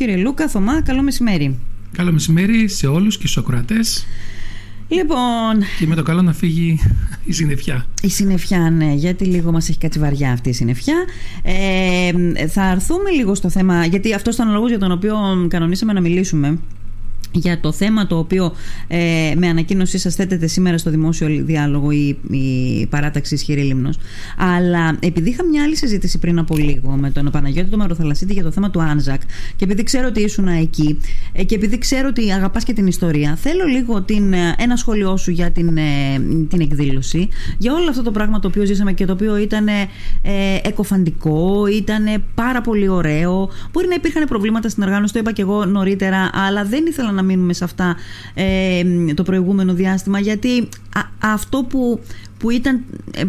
Κύριε Λούκα, Θωμά, καλό μεσημέρι. Καλό μεσημέρι σε όλους και στους ακροατές. Λοιπόν. Και με το καλό να φύγει η συννεφιά. Η συννεφιά, ναι, γιατί λίγο μας έχει κάτσει βαριά αυτή η συννεφιά. Ε, θα έρθουμε λίγο στο θέμα, γιατί αυτός ήταν ο λόγος για τον οποίο κανονίσαμε να μιλήσουμε για το θέμα το οποίο ε, με ανακοίνωσή σας θέτεται σήμερα στο δημόσιο διάλογο η, η παράταξη ισχυρή λίμνος. Αλλά επειδή είχα μια άλλη συζήτηση πριν από λίγο με τον Παναγιώτη τον Μαροθαλασσίτη για το θέμα του Άνζακ και επειδή ξέρω ότι ήσουν εκεί ε, και επειδή ξέρω ότι αγαπάς και την ιστορία θέλω λίγο την, ε, ένα σχόλιο σου για την, ε, την εκδήλωση για όλο αυτό το πράγμα το οποίο ζήσαμε και το οποίο ήταν ε, εκοφαντικό, ήταν πάρα πολύ ωραίο. Μπορεί να υπήρχαν προβλήματα στην οργάνωση, το είπα και εγώ νωρίτερα, αλλά δεν ήθελα να μείνουμε σε αυτά ε, το προηγούμενο διάστημα γιατί αυτό που, που ήταν ε, ε,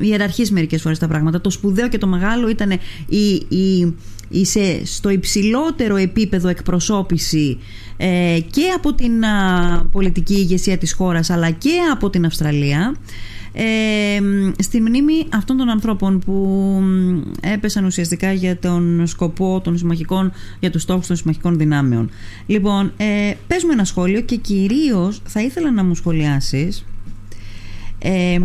ιεραρχής μερικές φορές τα πράγματα το σπουδαίο και το μεγάλο ήταν η, η, η σε, στο υψηλότερο επίπεδο εκπροσώπηση ε, και από την πολιτική ηγεσία της χώρας αλλά και από την Αυστραλία ε, στη μνήμη αυτών των ανθρώπων που έπεσαν ουσιαστικά για τον σκοπό των συμμαχικών, για τους στόχους των συμμαχικών δυνάμεων. Λοιπόν, ε, πες μου ένα σχόλιο και κυρίως θα ήθελα να μου σχολιάσεις ε,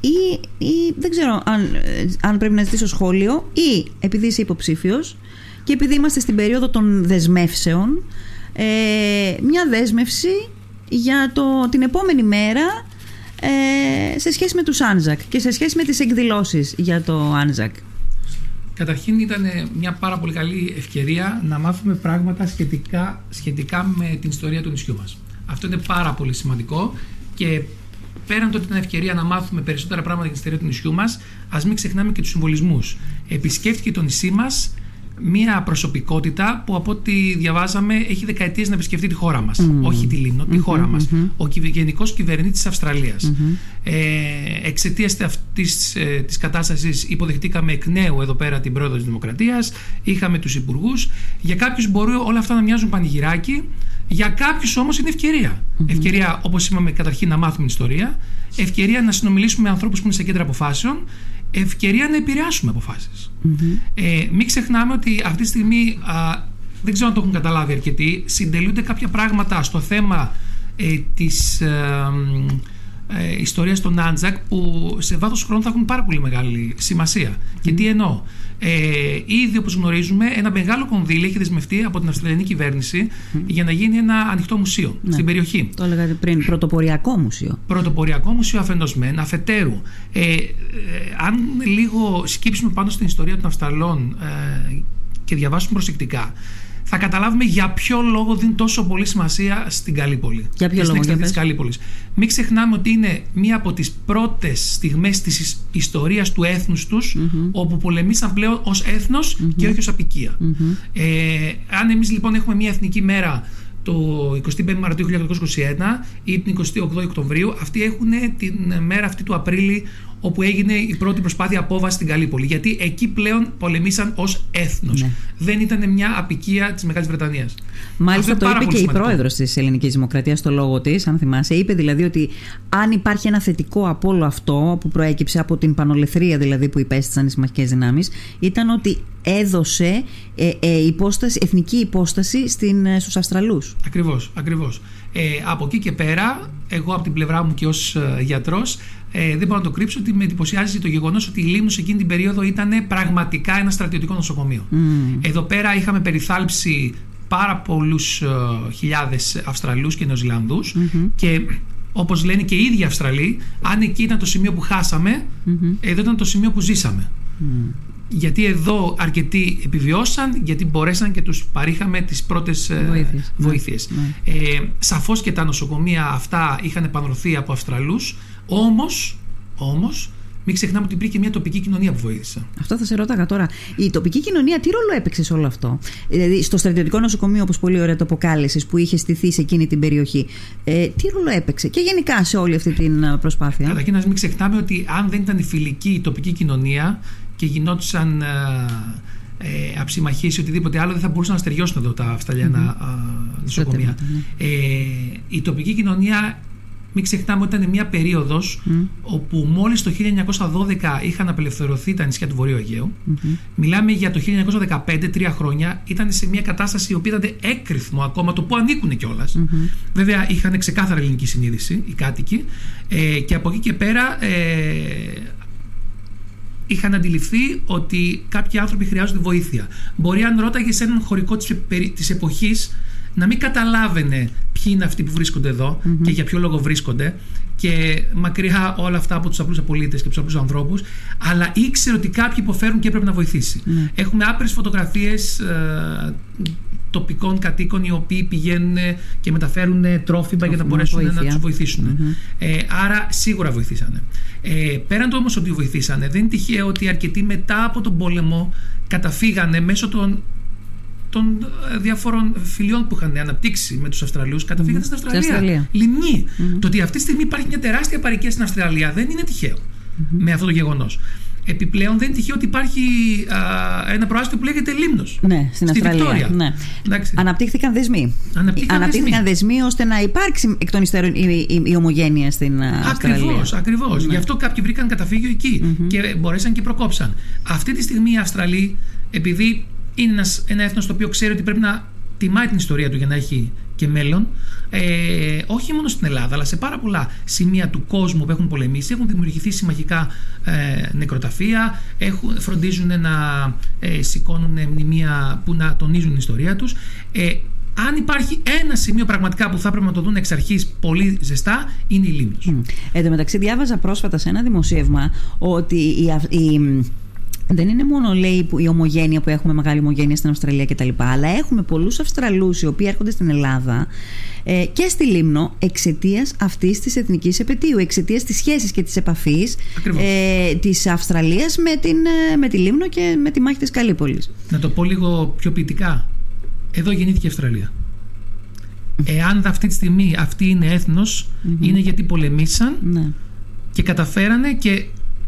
ή, ή δεν ξέρω αν, αν πρέπει να ζητήσω σχόλιο ή επειδή είσαι υποψήφιος και επειδή είμαστε στην περίοδο των δεσμεύσεων ε, μια δέσμευση για το, την επόμενη μέρα ε, σε σχέση με τους Άνζακ και σε σχέση με τις εκδηλώσεις για το Άνζακ. Καταρχήν ήταν μια πάρα πολύ καλή ευκαιρία να μάθουμε πράγματα σχετικά, σχετικά με την ιστορία του νησιού μας. Αυτό είναι πάρα πολύ σημαντικό και πέραν το ότι ήταν ευκαιρία να μάθουμε περισσότερα πράγματα για την ιστορία του νησιού μας, ας μην ξεχνάμε και τους συμβολισμούς. Επισκέφθηκε το νησί μας μια προσωπικότητα που από ό,τι διαβάζαμε έχει δεκαετίες να επισκεφτεί τη χώρα μας. Όχι τη Λίμνο, τη χώρα μας. Ο γενικός κυβερνήτης της Αυστραλίας. Ε, Εξαιτίας αυτής ε, της κατάστασης υποδεχτήκαμε εκ νέου εδώ πέρα την πρόεδρο της Δημοκρατίας, είχαμε τους υπουργούς. Για κάποιους μπορεί όλα αυτά να μοιάζουν πανηγυράκι, για κάποιους όμως είναι ευκαιρία. Ευκαιρία, όπως είπαμε, καταρχήν να μάθουμε ιστορία, ευκαιρία να συνομιλήσουμε με ανθρώπους που είναι σε κέντρα αποφάσεων, ευκαιρία να επηρεάσουμε Ε, μην ξεχνάμε ότι αυτή τη στιγμή, α, δεν ξέρω αν το έχουν καταλάβει αρκετοί, συντελούνται κάποια πράγματα στο θέμα ε, της ε, ε, ιστορίας των Άντζακ που σε βάθος χρόνου θα έχουν πάρα πολύ μεγάλη σημασία. Και τι εννοώ. Ε, ήδη όπως γνωρίζουμε ένα μεγάλο κονδύλι έχει δεσμευτεί από την Αυστραλιανή κυβέρνηση για να γίνει ένα ανοιχτό μουσείο ναι. στην περιοχή. Το έλεγατε πριν, πρωτοποριακό μουσείο. Πρωτοποριακό μουσείο αφενός μεν, αφετέρου. Ε, ε, αν λίγο σκύψουμε πάνω στην ιστορία των Αυστραλών ε, και διαβάσουμε προσεκτικά θα καταλάβουμε για ποιο λόγο δίνει τόσο πολύ σημασία στην Καλύπολη. Για ποιο λόγο, στην της Μην ξεχνάμε ότι είναι μία από τις πρώτες στιγμές της ιστορίας του έθνους τους όπου πολεμήσαν πλέον ως εθνος και όχι ως απικία. Ε, αν εμείς λοιπόν έχουμε μία εθνική μέρα το 25 Μαρτίου 1921 ή την 28 Οκτωβρίου, αυτοί έχουν την μέρα αυτή του Απρίλη όπου έγινε η πρώτη προσπάθεια απόβασης στην Καλύπολη. Γιατί εκεί πλέον πολεμήσαν ως έθνος. Ναι. Δεν ήταν μια απικία της Μεγάλης Βρετανίας. Μάλιστα το είπε και η πρόεδρος της Ελληνικής Δημοκρατίας στο λόγο της, αν θυμάσαι. Είπε δηλαδή ότι αν υπάρχει ένα θετικό από όλο αυτό που προέκυψε από την πανολεθρία δηλαδή που υπέστησαν οι συμμαχικές δυνάμεις, ήταν ότι έδωσε ε, ε, υπόσταση, εθνική υπόσταση στην, ε, στους Αστραλούς. Ακριβώς, ακριβώς. Ε, από εκεί και πέρα, εγώ από την πλευρά μου και ως ε, γιατρός, ε, δεν μπορώ να το κρύψω ότι με εντυπωσιάζει το γεγονός ότι η Λίμνος εκείνη την περίοδο ήταν πραγματικά ένα στρατιωτικό νοσοκομείο. Mm. Εδώ πέρα είχαμε περιθάλψει πάρα πολλούς ε, χιλιάδες Αυστραλούς και νεοζηλανδου mm-hmm. και όπως λένε και οι ίδιοι Αυστραλοί, αν εκεί ήταν το σημείο που χάσαμε, mm-hmm. εδώ ήταν το σημείο που ζήσαμε. Mm. Γιατί εδώ αρκετοί επιβιώσαν, γιατί μπορέσαν και τους παρήχαμε τις πρώτες ε, βοήθειες. Ναι, ναι. Ε, σαφώς και τα νοσοκομεία αυτά είχαν επανδρωθεί από Αυστραλούς, όμως, όμως μην ξεχνάμε ότι υπήρχε μια τοπική κοινωνία που βοήθησε. Αυτό θα σε ρώταγα τώρα. Η τοπική κοινωνία τι ρόλο έπαιξε σε όλο αυτό; Δηλαδή, στο στρατιωτικό νοσοκομείο, όπως πολύ ωραία το αποκάλεσε, που είχε στηθεί σε εκείνη την περιοχή, ε, τι ρόλο έπαιξε; Και γενικά σε όλη αυτή την ε, προσπάθεια. Καταρχήν, να μην ξεχνάμε ότι αν δεν ήταν η φιλική η τοπική κοινωνία και γινόντουσαν ε, ε, αψημαχίες ή οτιδήποτε άλλο, δεν θα μπορούσαν να στεριώσουν εδώ τα αυσταλιανα mm-hmm. νοσοκομεία. Ε, η τοπική κοινωνία μην ξεχνάμε ότι ήταν μια περίοδος όπου μόλις το 1912 είχαν απελευθερωθεί τα νησιά του Βορείου Αιγαίου. Μιλάμε για το 1915, τρία χρόνια. Ήταν σε μια κατάσταση η οποία ήταν έκρηθμο ακόμα το που ανήκουν κιόλας. Βέβαια, είχαν ξεκάθαρα ελληνική συνείδηση οι κάτοικοι. Ε, και από εκεί και πέρα ε, είχαν αντιληφθεί ότι κάποιοι άνθρωποι χρειάζονται βοήθεια. Μπορεί αν ρώταγες έναν χωρικό της εποχής να μην καταλάβαινε ποιοι είναι αυτοί που βρίσκονται και για ποιο λόγο βρίσκονται και μακριά όλα αυτά από τους απλούς πολίτε και τους απλούς ανθρώπους, αλλά ήξερε ότι κάποιοι υποφέρουν και έπρεπε να βοηθήσει. Ναι. Έχουμε άπειρες φωτογραφίες ε, τοπικών κατοίκων οι οποίοι πηγαίνουν και μεταφέρουν τρόφιμα για να μπορέσουν να τους βοηθησουν Ε, άρα σίγουρα βοηθήσανε. Ε, πέραν το όμως ότι βοηθήσανε, δεν είναι τυχαίο ότι αρκετοί μετά από τον πόλεμο καταφύγανε μέσω των των ε, διάφορων φιλιών που είχαν αναπτύξει με τους Αυστραλού, καταφύγανε mm-hmm. στην Αυστραλία. Αυστραλία. Λιμνή. Mm-hmm. Το ότι αυτή τη στιγμή υπάρχει μια τεράστια παροικία στην Αυστραλία δεν είναι τυχαίο mm-hmm. με αυτό το γεγονός. Επιπλέον δεν είναι τυχαίο ότι υπάρχει α, ένα προάστιο που λέγεται Λίμνος. Ναι, στην στη Αυστραλία. Ναι. Αναπτύχθηκαν δεσμοί. Αναπτύχθηκαν, Αναπτύχθηκαν δεσμοί. ώστε να υπάρξει εκ των υστέρων η, η, η ομογένεια στην Αυστραλία. Ακριβώς, ακριβώς. Ναι. Γι' αυτό κάποιοι βρήκαν καταφύγιο εκεί mm-hmm. και μπορέσαν και προκόψαν. Αυτή τη στιγμή οι Αυστραλοί, επειδή είναι ένας, ένα έθνος το οποίο ξέρει ότι πρέπει να τιμάει την ιστορία του για να έχει και μέλλον. Ε, όχι μόνο στην Ελλάδα, αλλά σε πάρα πολλά σημεία του κόσμου που έχουν πολεμήσει, έχουν δημιουργηθεί συμμαχικά ε, νεκροταφεία, έχουν, φροντίζουν να ε, σηκώνουν μνημεία που να τονίζουν την ιστορία τους. Ε, αν υπάρχει ένα σημείο πραγματικά που θα έπρεπε να το δουν εξ αρχής πολύ ζεστά, είναι η Λίμνος. Mm. Εν τω μεταξύ, διάβαζα πρόσφατα σε ένα δημοσίευμα ότι η, η δεν είναι μόνο λέει η ομογένεια που έχουμε μεγάλη ομογένεια στην Αυστραλία κτλ. Αλλά έχουμε πολλούς Αυστραλούς οι οποίοι έρχονται στην Ελλάδα ε, και στη Λίμνο εξαιτίας αυτής της εθνικής επαιτίου, εξαιτίας της σχέσης και της επαφής ε, της Αυστραλίας με, την, ε, με τη Λίμνο και με τη μάχη της Καλύπολης. Να το πω λίγο πιο ποιητικά. Εδώ γεννήθηκε η Αυστραλία. Εάν αυτή τη στιγμή αυτή είναι είναι γιατί πολεμήσαν ναι. και καταφέρανε και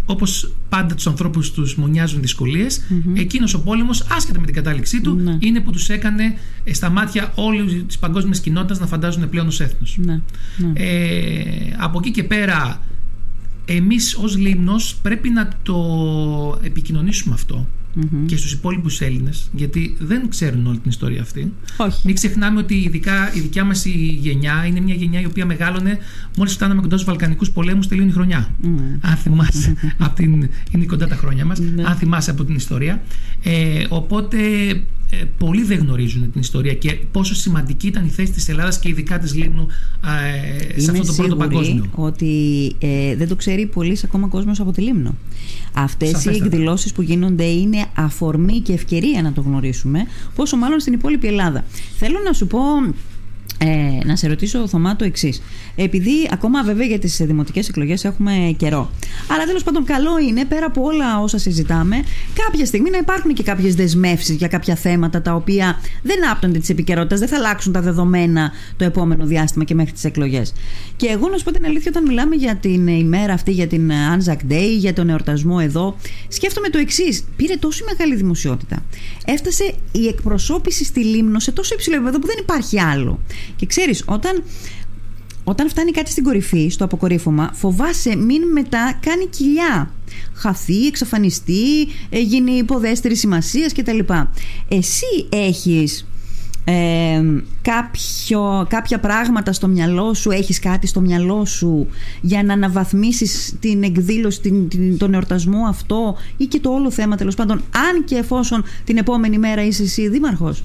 όπως πάντα τους ανθρώπους τους μονιάζουν δυσκολίες, mm-hmm. εκείνος ο πόλεμος, άσχετα με την κατάληξή του, ναι. είναι που τους έκανε ε, στα μάτια όλης της παγκόσμιας κοινότητας να φαντάζουν πλέον ως έθνος. Ναι. Ναι. Ε, από εκεί και πέρα, εμείς ως Λίμνος πρέπει να το επικοινωνήσουμε αυτό και στους υπόλοιπους Έλληνες γιατί δεν ξέρουν όλη την ιστορία αυτή. Όχι. Μην ξεχνάμε ότι ειδικά η δικιά μας η γενιά είναι μια γενιά η οποία μεγάλωνε μόλις φτάναμε κοντά στους Βαλκανικούς πολέμους τελείωνε η χρονιά. Αν θυμάσαι, από την, είναι κοντά τα χρόνια μας, ναι. αν θυμάσαι από την ιστορία. Ε, οπότε ε, πολλοί δεν γνωρίζουν την ιστορία και πόσο σημαντική ήταν η θέση της Ελλάδας και ειδικά της Λίμνου ε, σε αυτό το πρώτο παγκόσμιο. ότι ε, δεν το ξέρει πολύς ακόμα κόσμος από τη Λίμνο. Αυτές οι εκδηλώσεις που γίνονται είναι αφορμή και ευκαιρία να το γνωρίσουμε, πόσο μάλλον στην υπόλοιπη Ελλάδα. Θέλω να σου πω ε, να σε ρωτήσω, Θωμά, το εξής. Επειδή ακόμα βέβαια για τις δημοτικές εκλογές έχουμε καιρό. Αλλά τέλος πάντων, καλό είναι πέρα από όλα όσα συζητάμε, κάποια στιγμή να υπάρχουν και κάποιες δεσμεύσεις για κάποια θέματα τα οποία δεν άπτονται της επικαιρότητας, δεν θα αλλάξουν τα δεδομένα το επόμενο διάστημα και μέχρι τις εκλογές. Και εγώ να σου πω την αλήθεια, όταν μιλάμε για την ημέρα αυτή, για την Anzac Day, για τον εορτασμό εδώ, σκέφτομαι το εξής. Πήρε τόσο μεγάλη δημοσιότητα. Έφτασε η εκπροσώπηση στη Λίμνο σε τόσο υψηλό επίπεδο που δεν υπάρχει άλλο. Και ξέρεις, όταν, όταν φτάνει κάτι στην κορυφή, στο αποκορύφωμα, φοβάσαι μην μετά κάνει κοιλιά. Χαθεί, εξαφανιστεί, ε, γίνει υποδέστερη σημασίας κτλ. Εσύ έχεις ε, κάποιο, κάποια πράγματα στο μυαλό σου, έχεις κάτι στο μυαλό σου για να αναβαθμίσεις την εκδήλωση, την, την, τον εορτασμό αυτό ή και το όλο θέμα τέλος πάντων, αν και εφόσον την επόμενη μέρα είσαι εσύ δήμαρχος;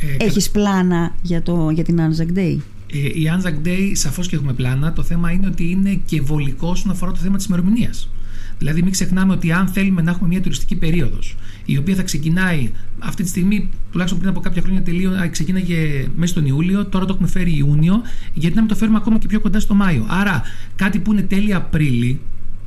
Ε, Έχεις πλάνα για, το, για την Anzac Day; Ε, η Anzac Day σαφώς και έχουμε πλάνα. Το θέμα είναι ότι είναι και βολικό όσον αφορά το θέμα της ημερομηνίας. Δηλαδή, μην ξεχνάμε ότι αν θέλουμε να έχουμε μια τουριστική περίοδος, η οποία θα ξεκινάει αυτή τη στιγμή, τουλάχιστον πριν από κάποια χρόνια τελείω, ξεκίναγε μέσα στον Ιούλιο, τώρα το έχουμε φέρει Ιούνιο, γιατί να μην το φέρουμε ακόμα και πιο κοντά στο Μάιο. Άρα, κάτι που είναι τέλη Απρίλη,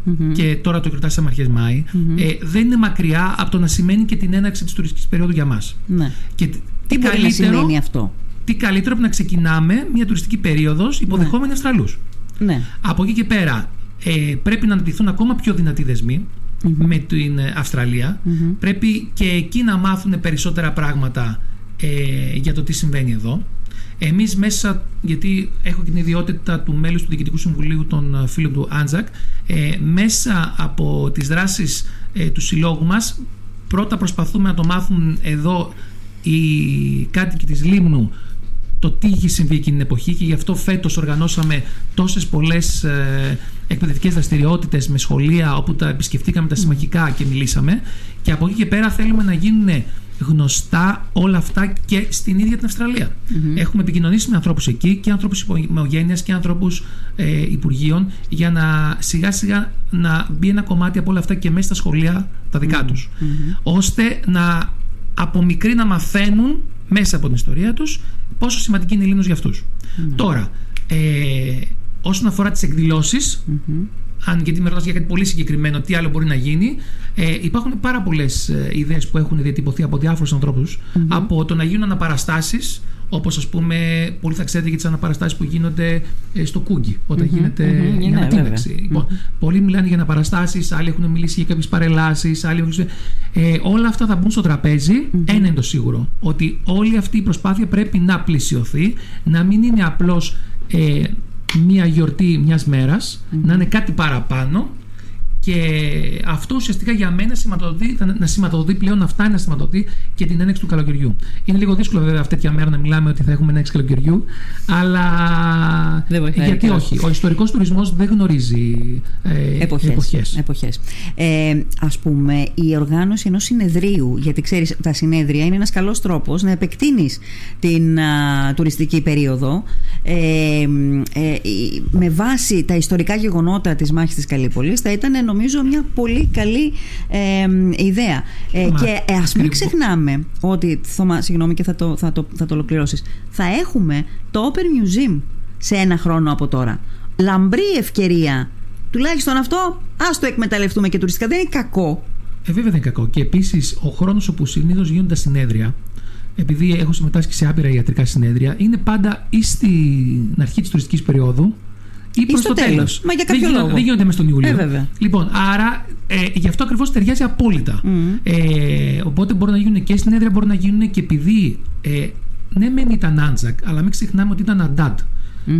Mm-hmm. και τώρα το κρατάει αρχές Μάη, mm-hmm. ε, δεν είναι μακριά από το να σημαίνει και την έναρξη της τουριστικής περίοδου για μας. Ναι. Και τι, καλύτερο, να σημαίνει αυτό; Τι καλύτερο από να ξεκινάμε μια τουριστική περίοδος υποδεχόμενοι ναι. Αυστραλούς. Ναι. Από εκεί και πέρα ε, πρέπει να αναπτυχθούν ακόμα πιο δυνατοί δεσμοί mm-hmm. με την Αυστραλία. Mm-hmm. Πρέπει και εκεί να μάθουν περισσότερα πράγματα ε, για το τι συμβαίνει εδώ. Εμείς μέσα, γιατί έχω και την ιδιότητα του μέλους του Διοικητικού Συμβουλίου των ε, φίλων του Άντζακ, ε, μέσα από τις δράσεις ε, του συλλόγου μας, πρώτα προσπαθούμε να το μάθουν εδώ οι κάτοικοι της Λίμνου το τι είχε συμβεί εκείνη την εποχή και γι' αυτό φέτος οργανώσαμε τόσες πολλές ε, εκπαιδευτικές δραστηριότητες με σχολεία όπου τα επισκεφτήκαμε τα συμμαχικά και μιλήσαμε. Και από εκεί και πέρα θέλουμε να γίνουν γνωστά όλα αυτά και στην ίδια την αυστραλια Έχουμε επικοινωνήσει με ανθρώπους εκεί και ανθρώπους υπογένειας και ανθρώπους ε, υπουργείων για να σιγά σιγά να μπει ένα κομμάτι από όλα αυτά και μέσα στα σχολεία τα δικά τους. Ώστε να από μικροί να μαθαίνουν μέσα από την ιστορία τους πόσο σημαντική είναι η Λίμνος για αυτούς. Τώρα, ε, όσον αφορά τις εκδηλωσεις αν γιατί με ρωτάς για κάτι πολύ συγκεκριμένο, τι άλλο μπορεί να γίνει, ε, υπάρχουν πάρα πολλές ε, ιδέες που έχουν διατυπωθεί από διάφορους από το να γίνουν αναπαραστάσεις, όπως ας πούμε, πολλοί θα ξέρετε για τις αναπαραστάσεις που γίνονται ε, στο Κούγκι, όταν γίνεται η ναι, ανατείναξη. Λοιπόν, πολλοί μιλάνε για αναπαραστάσεις, άλλοι έχουν μιλήσει για κάποιες παρελάσεις, άλλοι έχουν. Ε, όλα αυτά θα μπουν στο τραπέζι. Ένα είναι το σίγουρο, ότι όλη αυτή η προσπάθεια πρέπει να πλησιωθεί, να μην είναι απλώς ε, μία γιορτή μιας μερας να είναι κάτι παραπάνω και αυτό ουσιαστικά για μένα σηματοδοτεί, να σηματοδοτεί πλέον αυτά να σηματοδοτεί και την ένεξη του καλοκαιριού. Είναι λίγο δύσκολο βέβαια αυτή τη μέρα να μιλάμε ότι θα έχουμε ένεξη καλοκαιριού, αλλά γιατί όχι. Ο ιστορικός τουρισμός δεν γνωρίζει ε, εποχές. εποχές. Ε, ας πούμε η οργάνωση ενός συνεδρίου, γιατί ξέρεις τα συνέδρια είναι ένας καλός τρόπος να επεκτείνεις την τουριστική περίοδο ε, ε, με βάση τα ιστορικά γεγονότα της μάχης της Καλύπολης θα ήταν νομίζω μια πολύ καλή ιδέα. Ε, και ε, ας μην ξεχνάμε ότι, Θωμά, συγγνώμη και θα το, θα, το, θα το ολοκληρώσεις, θα έχουμε το Open Museum σε ένα χρόνο από τώρα. Λαμπρή ευκαιρία. Τουλάχιστον αυτό, ας το εκμεταλλευτούμε και τουριστικά. Δεν είναι κακό. Ε, βέβαια δεν είναι κακό. Και επίσης ο χρόνος όπου συνήθως γίνονται συνέδρια, επειδή έχω συμμετάσχει σε άπειρα ιατρικά συνέδρια, είναι πάντα ή στην αρχή της τουριστικής περίοδου ή προς το τέλος. Μα για κάποιο δεν λόγο. Δεν γίνονται μέσα στον Ιούλιο. Ε, βέβαια. Λοιπόν, άρα ε, γι' αυτό ακριβώς ταιριάζει απόλυτα. Ε, οπότε μπορεί να γίνουν και συνέδρια, μπορεί να γίνουν και επειδή. Ε, ναι, μεν ήταν Άντζακ, αλλά μην ξεχνάμε ότι ήταν Αντάτ.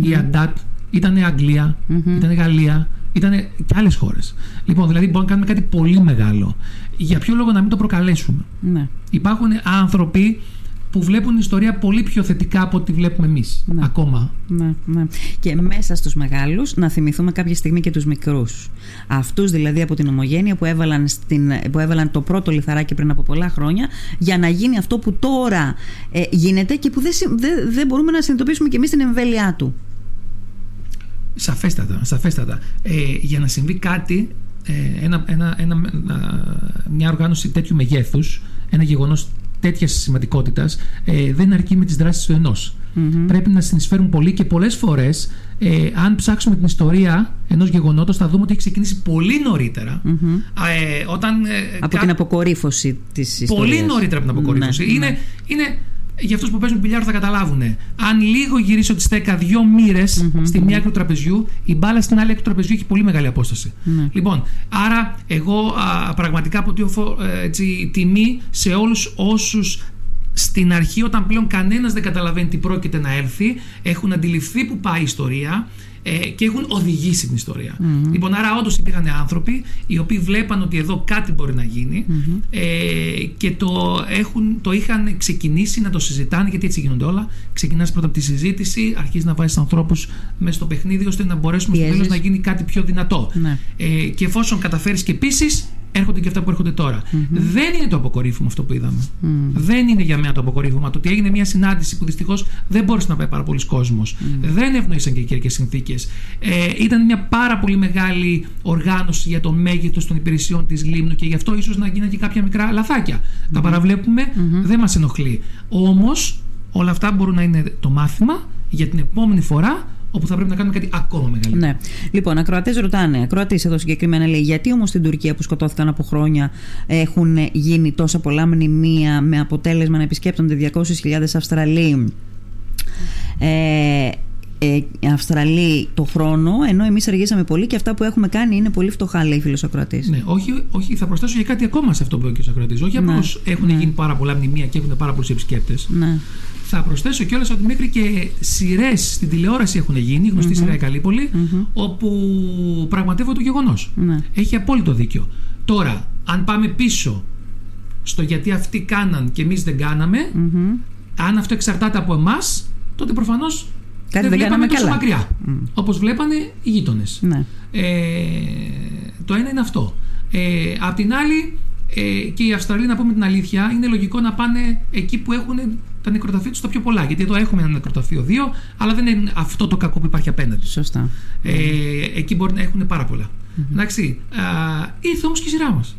Η Αντάτ ήταν Αγγλία, ήταν Γαλλία, ήταν και άλλες χώρες. Λοιπόν, δηλαδή μπορούμε να κάνουμε κάτι πολύ μεγάλο. Για ποιο λόγο να μην το προκαλέσουμε; Ναι. Υπάρχουν άνθρωποι που βλέπουν ιστορία πολύ πιο θετικά από ό,τι βλέπουμε εμείς ναι. ακόμα. Ναι, ναι. Και μέσα στους μεγάλους να θυμηθούμε κάποια στιγμή και τους μικρούς. Αυτούς δηλαδή από την ομογένεια που έβαλαν, στην, που έβαλαν το πρώτο λιθαράκι πριν από πολλά χρόνια για να γίνει αυτό που τώρα ε, γίνεται και που δεν, δεν, δεν μπορούμε να συνειδητοποιήσουμε και εμείς την εμβέλειά του. Σαφέστατα, σαφέστατα. Ε, για να συμβεί κάτι, ε, ένα, ένα, ένα, μια οργάνωση τέτοιου μεγέθους, ένα γεγονός τέτοιας σημαντικότητας ε, δεν αρκεί με τις δράσεις του ενός. Πρέπει να συνεισφέρουν πολύ και πολλές φορές, ε, αν ψάξουμε την ιστορία ενός γεγονότος, θα δούμε ότι έχει ξεκινήσει πολύ νωρίτερα. Ε, όταν, ε, από την αποκορύφωση της ιστορίας. Πολύ νωρίτερα από την αποκορύφωση. Ναι, είναι, ναι. είναι για αυτούς που παίζουν πιλιάρδο θα καταλάβουν. Αν λίγο γυρίσει τη στέκα δύο μοίρες στη μία άκρη του τραπεζιού, η μπάλα στην άλλη άκρη του τραπεζιού έχει πολύ μεγάλη απόσταση. Ναι. Λοιπόν, άρα εγώ α, πραγματικά αποτείω ε, τιμή σε όλους όσους στην αρχή όταν πλέον κανένας δεν καταλαβαίνει τι πρόκειται να έλθει έχουν αντιληφθεί που πάει η ιστορία ε, και έχουν οδηγήσει την ιστορία. Λοιπόν, άρα όντως υπήρχαν άνθρωποι οι οποίοι βλέπαν ότι εδώ κάτι μπορεί να γίνει ε, και το, έχουν, το είχαν ξεκινήσει να το συζητάνε, γιατί έτσι γίνονται όλα. Ξεκινάς πρώτα από τη συζήτηση, αρχίζεις να βάζεις ανθρώπους μέσα στο παιχνίδι, ώστε να μπορέσουμε στο τέλος να γίνει κάτι πιο δυνατό. Ναι. Ε, και εφόσον καταφέρεις και επίση έρχονται και αυτά που έρχονται Δεν είναι το αποκορύφωμα αυτό που είδαμε. Δεν είναι για μένα το αποκορύφωμα. Το ότι έγινε μια συνάντηση που δυστυχώς δεν μπόρεσε να πάει πάρα πολλοί κόσμος. Δεν ευνοήσαν και οι καιρικές συνθήκες. Ε, ήταν μια πάρα πολύ μεγάλη οργάνωση για το μέγεθος των υπηρεσιών της Λίμνου και γι' αυτό ίσως να γίνανε και κάποια μικρά λαθάκια. Τα παραβλέπουμε, δεν μας ενοχλεί. Όμως όλα αυτά μπορούν να είναι το μάθημα για την επόμενη φορά όπου θα πρέπει να κάνουμε κάτι ακόμα μεγαλύτερο. Ναι. Λοιπόν, ακροατές ρωτάνε, ακροατής εδώ συγκεκριμένα λέει, γιατί όμως στην Τουρκία που σκοτώθηκαν από χρόνια έχουν γίνει τόσα πολλά μνημεία με αποτέλεσμα να επισκέπτονται 200.000 Αυστραλοί; Ε, ε, Αυστραλοί το χρόνο, ενώ εμείς αργήσαμε πολύ και αυτά που έχουμε κάνει είναι πολύ φτωχά, λέει φίλος Σοκρατή. Ναι, όχι, όχι, θα προσθέσω και κάτι ακόμα σε αυτό που είπε ο κ. Σοκρατή. Όχι Ναι, απλώ έχουν ναι. γίνει πάρα πολλά μνημεία και έχουν πάρα πολλούς επισκέπτες. Ναι. Θα προσθέσω κιόλας ότι μέχρι και σειρές στην τηλεόραση έχουν γίνει, η γνωστή σειρά η Καλύπολη, όπου πραγματεύω το γεγονός. Ναι. Έχει απόλυτο δίκιο. Τώρα, αν πάμε πίσω στο γιατί αυτοί κάναν και εμείς δεν κάναμε, Μμμ. αν αυτό εξαρτάται από εμάς, τότε προφανώς Κάτι δεν δεν βλέπαμε κάναμε τόσο καλά. μακριά. Όπως βλέπανε οι γείτονες. Ναι. Ε, το ένα είναι αυτό. Ε, απ' την άλλη, ε, και οι Αυστραλοί, να πούμε την αλήθεια, είναι λογικό να πάνε εκεί που έχουν τα νεκροταφεία τους τα πιο πολλά. Γιατί εδώ έχουμε ένα νεκροταφείο δύο, αλλά δεν είναι αυτό το κακό που υπάρχει απέναντι. Σωστά. Ε, εκεί μπορεί να έχουν πάρα πολλά. Εντάξει. Α, ήρθε όμως και η σειρά μας.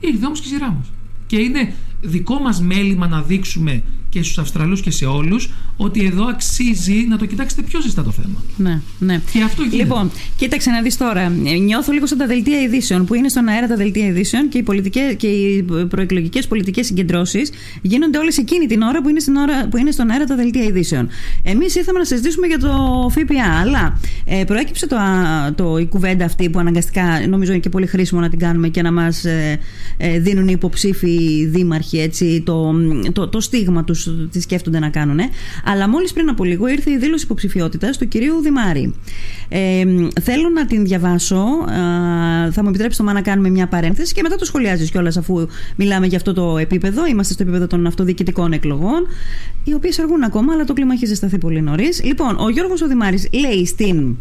Ήρθε όμως και η σειρά μας. Και είναι δικό μας μέλημα να δείξουμε και στους Αυστραλούς και σε όλους ότι εδώ αξίζει να το κοιτάξετε πιο ζεστά το θέμα. Ναι, ναι. Και αυτό γίνεται. Λοιπόν, κοίταξε να δεις τώρα. Ε, Νιώθω λίγο σαν τα δελτία ειδήσεων που είναι στον αέρα τα δελτία ειδήσεων και οι, πολιτικές, και οι προεκλογικές πολιτικές συγκεντρώσεις γίνονται όλες εκείνη την ώρα που είναι, στην ώρα, που είναι στον αέρα τα δελτία ειδήσεων. Εμείς ήρθαμε να συζητήσουμε για το ΦΠΑ, αλλά ε, προέκυψε το, α, το, η κουβέντα αυτή που αναγκαστικά νομίζω είναι και πολύ χρήσιμο να την κάνουμε και να μας ε, ε, δίνουν οι υποψήφοι δήμαρχοι έτσι, το, το, το στίγμα τους, τι σκέφτονται να κάνουν. Αλλά μόλις πριν από λίγο ήρθε η δήλωση υποψηφιότητας του κυρίου Δημάρη. Ε, θέλω να την διαβάσω. Α, θα μου επιτρέψει το να κάνουμε μια παρένθεση και μετά το σχολιάζεις κιόλας, αφού μιλάμε για αυτό το επίπεδο. Είμαστε στο επίπεδο των αυτοδιοικητικών εκλογών, οι οποίες αργούν ακόμα, αλλά το κλίμα έχει ζεσταθεί πολύ νωρίς. Λοιπόν, ο Γιώργος Οδημάρη λέει στην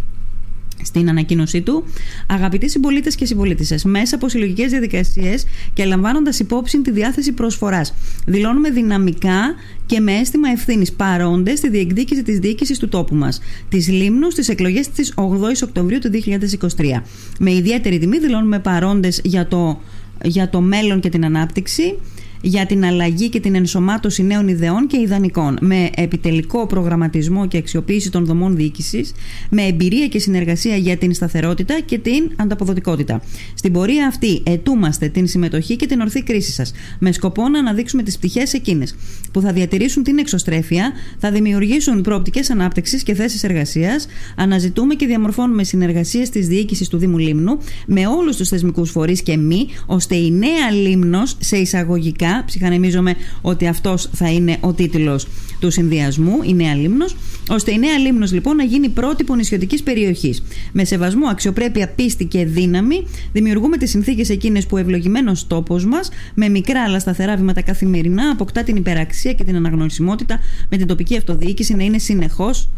στην ανακοίνωσή του, αγαπητοί συμπολίτες και συμπολίτησε, μέσα από συλλογικές διαδικασίες και λαμβάνοντας υπόψη τη διάθεση προσφοράς, δηλώνουμε δυναμικά και με αίσθημα ευθύνης παρόντες στη διεκδίκηση της διοίκησης του τόπου μας, της Λίμνους, στις εκλογές της 8η Οκτωβρίου του 2023. Με ιδιαίτερη τιμή δηλώνουμε παρόντες για το, για το μέλλον και την ανάπτυξη για την αλλαγή και την ενσωμάτωση νέων ιδεών και ιδανικών, με επιτελικό προγραμματισμό και αξιοποίηση των δομών διοίκησης, με εμπειρία και συνεργασία για την σταθερότητα και την ανταποδοτικότητα. Στην πορεία αυτή, ετούμαστε την συμμετοχή και την ορθή κρίση σας, με σκοπό να αναδείξουμε τις πτυχές εκείνες που θα διατηρήσουν την εξωστρέφεια, θα δημιουργήσουν προοπτικές ανάπτυξης και θέσεις εργασίας, αναζητούμε και διαμορφώνουμε συνεργασίες της διοίκησης του Δήμου Λίμνου με όλους τους θεσμικούς φορείς και μη, ώστε η νέα Λίμνος σε εισαγωγικά ψυχανεμίζομαι ότι αυτός θα είναι ο τίτλος του συνδυασμού, η Νέα Λίμνος, ώστε η Νέα Λίμνος λοιπόν να γίνει πρότυπο νησιωτικής περιοχής. Με σεβασμό, αξιοπρέπεια, πίστη και δύναμη δημιουργούμε τις συνθήκες εκείνες που ευλογημένος τόπος μας, με μικρά αλλά σταθερά βήματα καθημερινά, αποκτά την υπεραξία και την αναγνωρισιμότητα με την τοπική αυτοδιοίκηση να είναι συνεχώς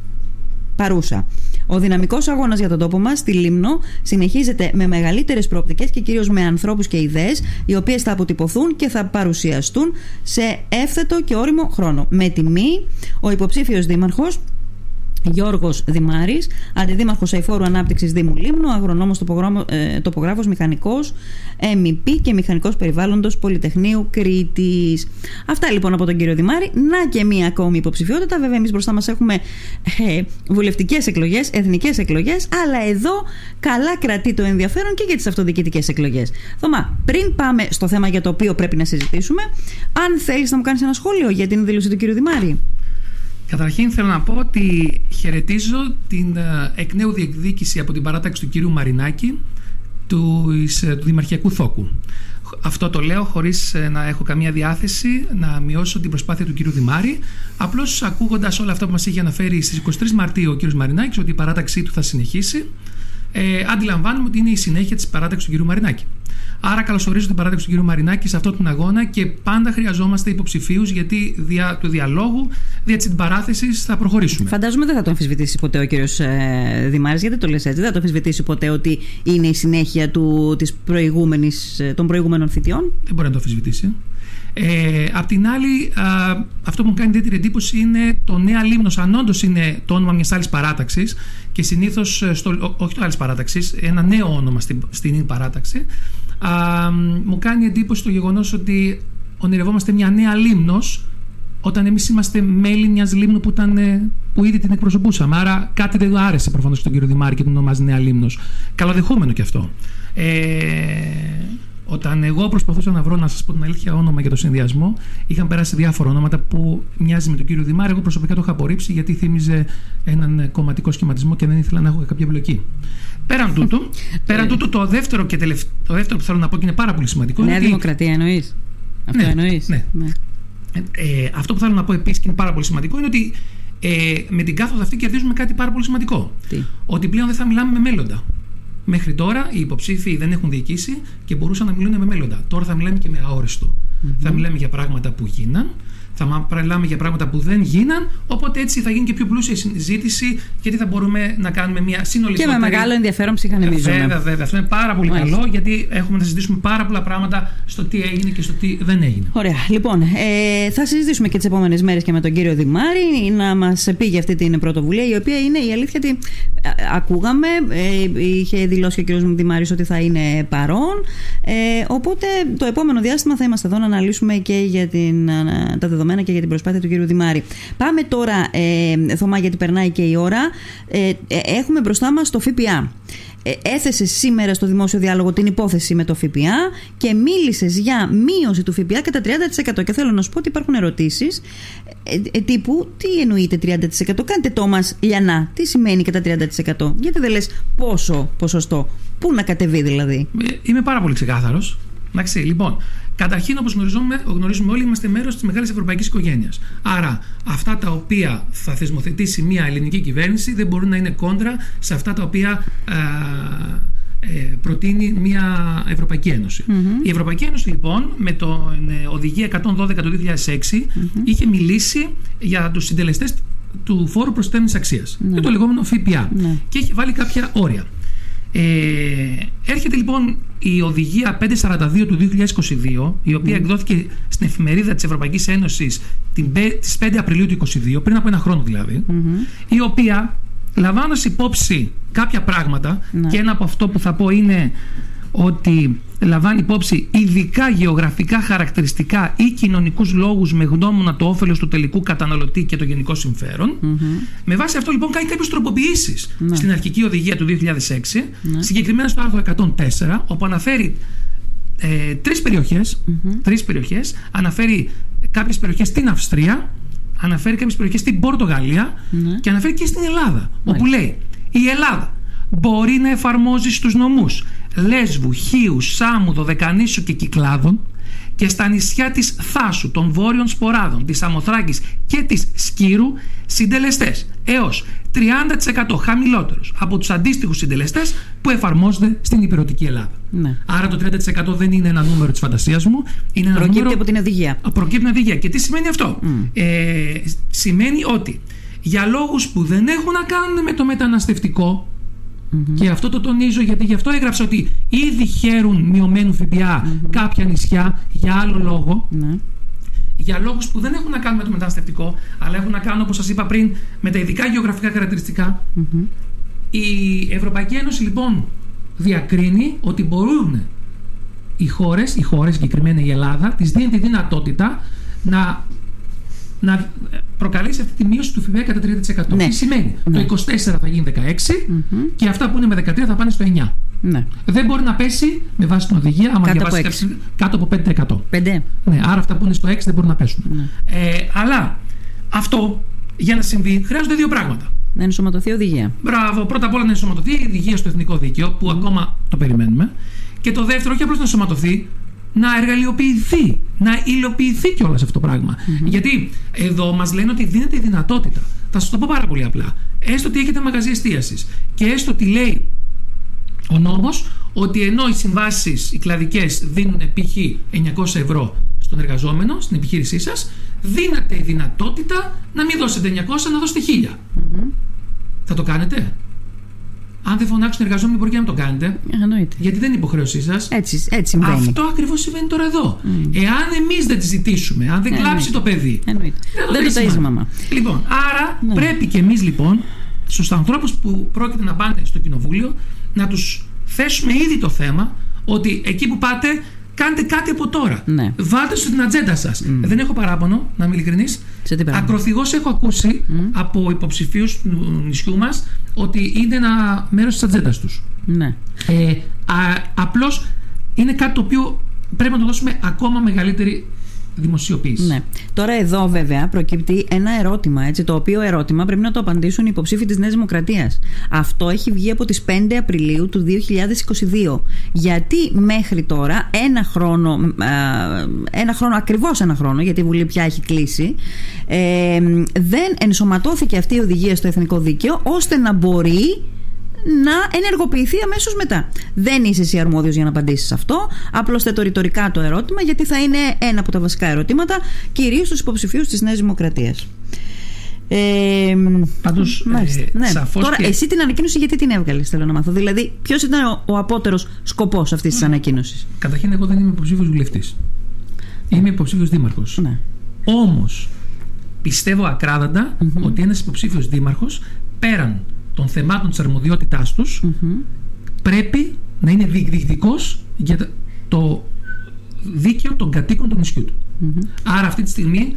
παρούσα. Ο δυναμικός αγώνας για τον τόπο μας, στη Λίμνο, συνεχίζεται με μεγαλύτερες προοπτικές και κυρίως με ανθρώπους και ιδέες, οι οποίες θα αποτυπωθούν και θα παρουσιαστούν σε εύθετο και όριμο χρόνο. Με τιμή, ο υποψήφιος δήμαρχος Γιώργος Δημάρης, Αντιδήμαρχος Αηφόρου Ανάπτυξης Δήμου Λίμνου, Αγρονόμος Τοπογράφος Μηχανικός, MEP και Μηχανικός Περιβάλλοντος Πολυτεχνείου Κρήτης. Αυτά λοιπόν από τον κύριο Δημάρη. Να και μία ακόμη υποψηφιότητα. Βέβαια, εμείς μπροστά μας έχουμε ε, βουλευτικές εκλογές, εθνικές εκλογές, αλλά εδώ καλά κρατεί το ενδιαφέρον και για τις αυτοδιοικητικές εκλογές. Θωμά, πριν πάμε στο θέμα για το οποίο πρέπει να συζητήσουμε, αν θέλεις να μου κάνεις ένα σχόλιο για την δήλωση του κύριου Δημάρη. Καταρχήν θέλω να πω ότι χαιρετίζω την ε, εκ νέου διεκδίκηση από την παράταξη του κύριου Μαρινάκη τους, ε, του Δημαρχιακού Θόκου. Αυτό το λέω χωρίς ε, να έχω καμία διάθεση να μειώσω την προσπάθεια του κύριου Δημάρη. Απλώς ακούγοντας όλα αυτά που μας είχε αναφέρει στις 23 Μαρτίου ο κύριος Μαρινάκης ότι η παράταξή του θα συνεχίσει, ε, αντιλαμβάνουμε ότι είναι η συνέχεια της παράταξης του κύριου Μαρινάκη. Άρα καλωσορίζω την παράταξη του κ. Μαρινάκη σε αυτόν τον αγώνα και πάντα χρειαζόμαστε υποψηφίους γιατί δια του διαλόγου, δια της παράθεση θα προχωρήσουμε. Φαντάζομαι δεν θα το αμφισβητήσει ποτέ ο κ. Ε, Δημάρης, γιατί το λες έτσι. Δεν θα το αμφισβητήσει ποτέ ότι είναι η συνέχεια του, της προηγούμενης, ε, των προηγούμενων θητιών; Δεν μπορεί να το αμφισβητήσει. Ε, απ' την άλλη, α, αυτό που μου κάνει ιδιαίτερη εντύπωση είναι το Νέα Λίμνος, αν όντως είναι το όνομα μιας άλλης παράταξης και συνήθως, όχι το άλλης παράταξης, ένα νέο όνομα στην, στην παράταξη, α, μου κάνει εντύπωση το γεγονός ότι ονειρευόμαστε μια νέα Λίμνος όταν εμείς είμαστε μέλη μιας Λίμνου που, ήταν, που ήδη την εκπροσωπούσαμε. Άρα κάτι δεν του άρεσε προφανώς στον κύριο Δημάρη και τον ονομάζει Νέα Λίμνος. Καλοδεχόμενο και αυτό. Ε, Όταν εγώ προσπαθούσα να βρω, να σας πω την αλήθεια, όνομα για το συνδυασμό, είχαν περάσει διάφορα ονόματα που μοιάζει με τον κύριο Δημάρη. Εγώ προσωπικά το είχα απορρίψει γιατί θύμιζε έναν κομματικό σχηματισμό και δεν ήθελα να έχω κάποια εμπλοκή. Πέραν τούτου, πέραν τούτου το, δεύτερο και τελευταίο, το δεύτερο που θέλω να πω και είναι πάρα πολύ σημαντικό. Νέα Δημοκρατία εννοείς; Αυτό ναι, εννοείς; Ναι. ναι. Ε, αυτό που θέλω να πω επίσης και είναι πάρα πολύ σημαντικό είναι ότι ε, με την κάθοδο αυτή κερδίζουμε κάτι πάρα πολύ σημαντικό. Τι; Ότι πλέον δεν θα μιλάμε με μέλλοντα. Μέχρι τώρα οι υποψήφοι δεν έχουν διοικήσει και μπορούσαν να μιλούν με μέλλοντα. Τώρα θα μιλάμε και με αόριστο. Θα μιλάμε για πράγματα που γίναν, θα μιλάμε για πράγματα που δεν γίναν, οπότε έτσι θα γίνει και πιο πλούσια η συζήτηση, γιατί θα μπορούμε να κάνουμε μια συνολική. Και με μεγάλο ενδιαφέρον ψυχανεμίζουμε. Βέβαια, βέβαια. Αυτό είναι πάρα πολύ Μάλιστα. καλό, γιατί έχουμε να συζητήσουμε πάρα πολλά πράγματα στο τι έγινε και στο τι δεν έγινε. Ωραία. Λοιπόν, ε, θα συζητήσουμε και τις επόμενες μέρες και με τον κύριο Δημάρη να μας πει για αυτή την πρωτοβουλία, η οποία είναι η αλήθεια ότι ε, ακούγαμε, ε, είχε δηλώσει ο κύριος Δημάρης ότι θα είναι παρόν. Ε, οπότε το επόμενο διάστημα θα είμαστε εδώ να αναλύσουμε και για την, τα δεδομένα και για την προσπάθεια του κύριου Δημάρη. Πάμε τώρα, ε, Θωμά, γιατί περνάει και η ώρα. Ε, ε έχουμε μπροστά μας το ΦΠΑ. Ε, έθεσε σήμερα στο δημόσιο διάλογο την υπόθεση με το ΦΠΑ και μίλησες για μείωση του ΦΠΑ κατά 30%. Και θέλω να σου πω ότι υπάρχουν ερωτήσεις ε, ε, τύπου τι εννοείται 30%. Κάντε το μα λιανά. Τι σημαίνει κατά 30%. Γιατί δεν λες πόσο ποσοστό; Πού να κατεβεί δηλαδή; Είμαι πάρα πολύ ξεκάθαρος. Εντάξει, λοιπόν, Καταρχήν, όπως γνωρίζουμε, γνωρίζουμε όλοι, είμαστε μέρος της μεγάλης ευρωπαϊκής οικογένειας. Άρα, αυτά τα οποία θα θεσμοθετήσει μια ελληνική κυβέρνηση δεν μπορούν να είναι κόντρα σε αυτά τα οποία ε, προτείνει μια Ευρωπαϊκή Η Ευρωπαϊκή Ένωση λοιπόν με το ε, οδηγία 112 του 2006 είχε μιλήσει για τους συντελεστές του φόρου προσθέμενης αξίας mm-hmm. για το λεγόμενο ΦΠΑ ναι. και είχε βάλει κάποια όρια. Ε, έρχεται λοιπόν η οδηγία 542 του 2022, η οποία εκδόθηκε στην εφημερίδα της Ευρωπαϊκής Ένωσης τις 5 Απριλίου του 2022, πριν από ένα χρόνο δηλαδή, η οποία λαμβάνοντας υπόψη κάποια πράγματα ναι. και ένα από αυτό που θα πω είναι ότι λαμβάνει υπόψη ειδικά γεωγραφικά χαρακτηριστικά ή κοινωνικούς λόγους με γνώμονα το όφελος του τελικού καταναλωτή και το γενικό Με βάση αυτό λοιπόν κάνει κάποιες τροποποιήσεις ναι. στην αρχική οδηγία του 2006, ναι. συγκεκριμένα στο άρθρο 104, όπου αναφέρει ε, τρεις περιοχές, τρεις περιοχές, αναφέρει κάποιες περιοχές στην Αυστρία, αναφέρει κάποιες περιοχές στην Πορτογαλία ναι. και αναφέρει και στην Ελλάδα, όπου λέει η Ελλάδα μπορεί να εφαρμόζει στους νομούς Λέσβου, Χίου, Σάμου, Δωδεκανήσου και Κυκλάδων και στα νησιά της Θάσου, των Βόρειων Σποράδων, της Αμοθράκης και της Σκύρου συντελεστές έως 30% χαμηλότερους από τους αντίστοιχους συντελεστές που εφαρμόζονται στην υπηρετική Ελλάδα. Ναι. Άρα το 30% δεν είναι ένα νούμερο της φαντασίας μου. Είναι ένα προκύπτει νούμερο... από την οδηγία. Προκύπτει από την οδηγία. Και τι σημαίνει αυτό; Ε, σημαίνει ότι για λόγους που δεν έχουν να κάνουν με το μεταναστευτικό και αυτό το τονίζω γιατί γι' αυτό έγραψα ότι ήδη χαίρουν μειωμένου ΦΠΑ κάποια νησιά για άλλο λόγο. Ναι. Για λόγους που δεν έχουν να κάνουν με το μεταναστευτικό, αλλά έχουν να κάνουν, όπως σας είπα πριν, με τα ειδικά γεωγραφικά χαρακτηριστικά. Η Ευρωπαϊκή Ένωση λοιπόν διακρίνει ότι μπορούν οι χώρες, οι χώρες συγκεκριμένα η Ελλάδα, τις δίνει τη δυνατότητα να να προκαλέσει αυτή τη μείωση του ΦΠΑ κατά 30%. Ναι. Τι σημαίνει, ναι. το 24 θα γίνει 16 και αυτά που είναι με 13 θα πάνε στο 9. Ναι. Δεν μπορεί να πέσει με βάση την οδηγία, άμα κάτω διαβάσεις από κάτω από 5%. 5. Ναι, άρα αυτά που είναι στο 6 δεν μπορούν να πέσουν. Ναι. Ε, αλλά αυτό για να συμβεί χρειάζονται δύο πράγματα. Να ενσωματωθεί η οδηγία. Μπράβο. Πρώτα απ' όλα να ενσωματωθεί η οδηγία στο εθνικό δίκαιο, που ακόμα το περιμένουμε. Και το δεύτερο, όχι απλώς να ενσωματωθεί, να εργαλειοποιηθεί, να υλοποιηθεί κιόλας αυτό το πραγμα Γιατί εδώ μας λένε ότι δίνεται η δυνατότητα. Θα σας το πω πάρα πολύ απλά. Έστω ότι έχετε μαγαζί εστίασης και έστω ότι λέει ο νόμος ότι ενώ οι συμβάσεις οι κλαδικές δίνουν π.χ. 900 ευρώ στον εργαζόμενο, στην επιχείρησή σας, δίνετε η δυνατότητα να μην δώσετε 900, να δώσετε 1000. Θα το κάνετε; Αν δεν φωνάξουν εργαζόμενοι, μπορεί και να το κάνετε. Εννοείται. Γιατί δεν είναι υποχρέωσή σας. Έτσι, έτσι συμβαίνει. Αυτό ακριβώς συμβαίνει τώρα εδώ. Εάν εμείς δεν τη ζητήσουμε, αν δεν κλάψει το παιδί. Εννοείται. Δεν το ταζει μαμά. Λοιπόν, άρα ναι. πρέπει και εμείς λοιπόν στους ανθρώπους που πρόκειται να πάνε στο κοινοβούλιο να τους θέσουμε ήδη το θέμα ότι εκεί που πάτε κάντε κάτι από τώρα. Ναι. Βάλτε στην ατζέντα σας. Δεν έχω παράπονο, να είμαι ειλικρινής. Ακροθυγώς έχω ακούσει από υποψηφίους του νησιού μας ότι είναι ένα μέρος της ατζέντας τους. Ναι. Ε, Απλώς είναι κάτι το οποίο πρέπει να το δώσουμε ακόμα μεγαλύτερη δημοσιοποίηση. Ναι. Τώρα εδώ βέβαια προκύπτει ένα ερώτημα, έτσι, το οποίο ερώτημα πρέπει να το απαντήσουν οι υποψήφοι της Νέας Δημοκρατίας. Αυτό έχει βγει από τις 5 Απριλίου του 2022. Γιατί μέχρι τώρα, ένα χρόνο, ένα χρόνο ακριβώς ένα χρόνο, γιατί η Βουλή πια έχει κλείσει, ε, δεν ενσωματώθηκε αυτή η οδηγία στο Εθνικό Δίκαιο, ώστε να μπορεί να ενεργοποιηθεί αμέσως μετά. Δεν είσαι εσύ αρμόδιος για να απαντήσεις αυτό. Απλώστε το ρητορικά το ερώτημα, γιατί θα είναι ένα από τα βασικά ερωτήματα, κυρίως στους υποψηφίους της Νέας Δημοκρατίας. Ε, Πάντως, ε, ναι. Τώρα, και... εσύ την ανακοίνωση γιατί την έβγαλες, θέλω να μάθω. Δηλαδή, ποιος ήταν ο, ο απότερος σκοπός αυτής της ανακοίνωσης; Καταρχήν, εγώ δεν είμαι υποψήφιος βουλευτής. Είμαι υποψήφιος δήμαρχος. Ναι. Όμως, πιστεύω ότι ένας υποψήφιος δήμαρχος πέραν των θεμάτων της αρμοδιότητάς τους πρέπει να είναι διεκδικητικός για το δίκαιο των κατοίκων του νησιού του. Άρα αυτή τη στιγμή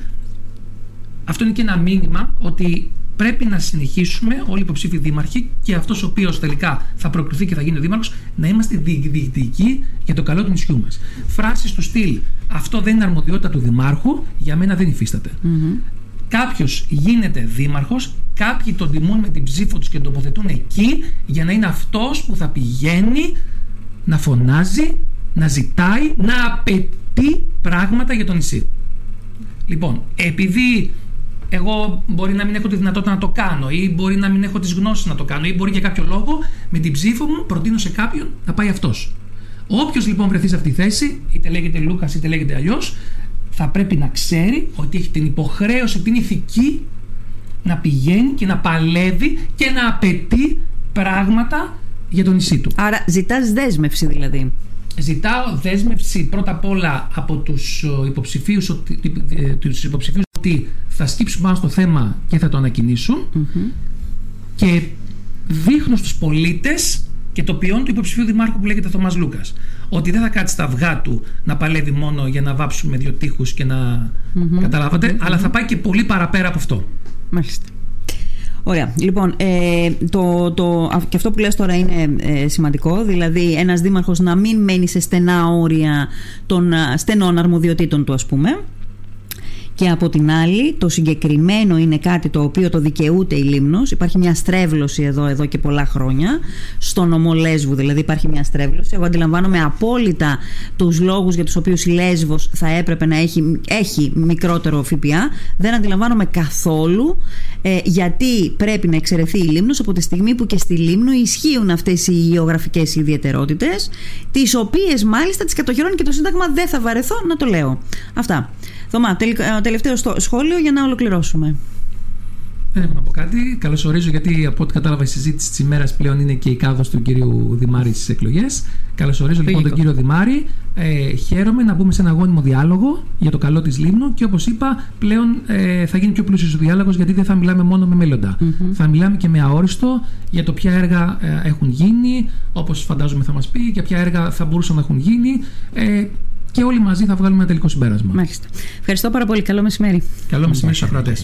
αυτό είναι και ένα μήνυμα ότι πρέπει να συνεχίσουμε όλοι οι υποψήφοι δήμαρχοι και αυτός ο οποίος τελικά θα προκριθεί και θα γίνει ο δήμαρχος να είμαστε διεκδικητικοί για το καλό του νησιού μας. Φράσεις του στυλ αυτό δεν είναι αρμοδιότητα του δημάρχου για μένα δεν υφίσταται. Κάποιος γίνεται δήμαρχος, κάποιοι τον τιμούν με την ψήφο τους και τον τοποθετούν εκεί για να είναι αυτός που θα πηγαίνει να φωνάζει, να ζητάει, να απαιτεί πράγματα για το νησί. Λοιπόν, επειδή εγώ μπορεί να μην έχω τη δυνατότητα να το κάνω ή μπορεί να μην έχω τις γνώσεις να το κάνω ή μπορεί για κάποιο λόγο με την ψήφο μου προτείνω σε κάποιον να πάει αυτός. Όποιος λοιπόν βρεθεί σε αυτή τη θέση, είτε λέγεται Λούκας είτε λέγεται αλλιώς, θα πρέπει να ξέρει ότι έχει την υποχρέωση, την ηθική να πηγαίνει και να παλεύει και να απαιτεί πράγματα για το νησί του. Άρα ζητάς δέσμευση δηλαδή. Ζητάω δέσμευση πρώτα απ' όλα από τους υποψηφίους ότι, ε, τους υποψηφίους ότι θα σκύψουν πάνω στο θέμα και θα το ανακοινήσουν και δείχνω στους πολίτες και το ποιόν του υποψηφίου δημάρχου που λέγεται Θωμάς Λούκας ότι δεν θα κάτσει τα αυγά του να παλεύει μόνο για να βάψουμε δύο τείχους και να mm καταλαβατε αλλά θα πάει και πολύ παραπέρα από αυτό. Μάλιστα. Ωραία. Λοιπόν, ε, το, το, και αυτό που λες τώρα είναι ε, σημαντικό. Δηλαδή, ένας δήμαρχος να μην μένει σε στενά όρια των στενών αρμοδιοτήτων του, ας πούμε. Και από την άλλη, το συγκεκριμένο είναι κάτι το οποίο το δικαιούται η Λίμνος. Υπάρχει μια στρέβλωση εδώ, εδώ και πολλά χρόνια. Στο νομό Λέσβου δηλαδή υπάρχει μια στρέβλωση. Εγώ αντιλαμβάνομαι απόλυτα τους λόγους για τους οποίους η Λέσβος θα έπρεπε να έχει, έχει μικρότερο ΦΠΑ. Δεν αντιλαμβάνομαι καθόλου ε, γιατί πρέπει να εξαιρεθεί η Λίμνος από τη στιγμή που και στη Λίμνο ισχύουν αυτές οι γεωγραφικές ιδιαιτερότητες, τις οποίες μάλιστα τις κατοχυρώνει και το Σύνταγμα δεν θα βαρεθώ να το λέω. Αυτά. Θωμά, ε, τελευταίο σχόλιο για να ολοκληρώσουμε. Δεν έχω να πω κάτι. Καλωσορίζω γιατί από ό,τι κατάλαβα η συζήτηση της ημέρας πλέον είναι και η κάδος του κυρίου Δημάρη στις εκλογές. Καλωσορίζω λοιπόν τον κύριο Δημάρη. Ε, χαίρομαι να μπούμε σε ένα αγώνιμο διάλογο για το καλό της Λίμνου και όπως είπα, πλέον ε, θα γίνει πιο πλούσιος ο διάλογος γιατί δεν θα μιλάμε μόνο με μελλοντα Θα μιλάμε και με αόριστο για το ποια έργα ε, έχουν γίνει, όπως φαντάζομαι θα μας πει, και ποια έργα θα μπορούσαν να έχουν γίνει. Ε, και όλοι μαζί θα βγάλουμε ένα τελικό συμπέρασμα. Μάλιστα. Ευχαριστώ πάρα πολύ. Καλό μεσημέρι. Καλό μεσημέρι στους ακροατές.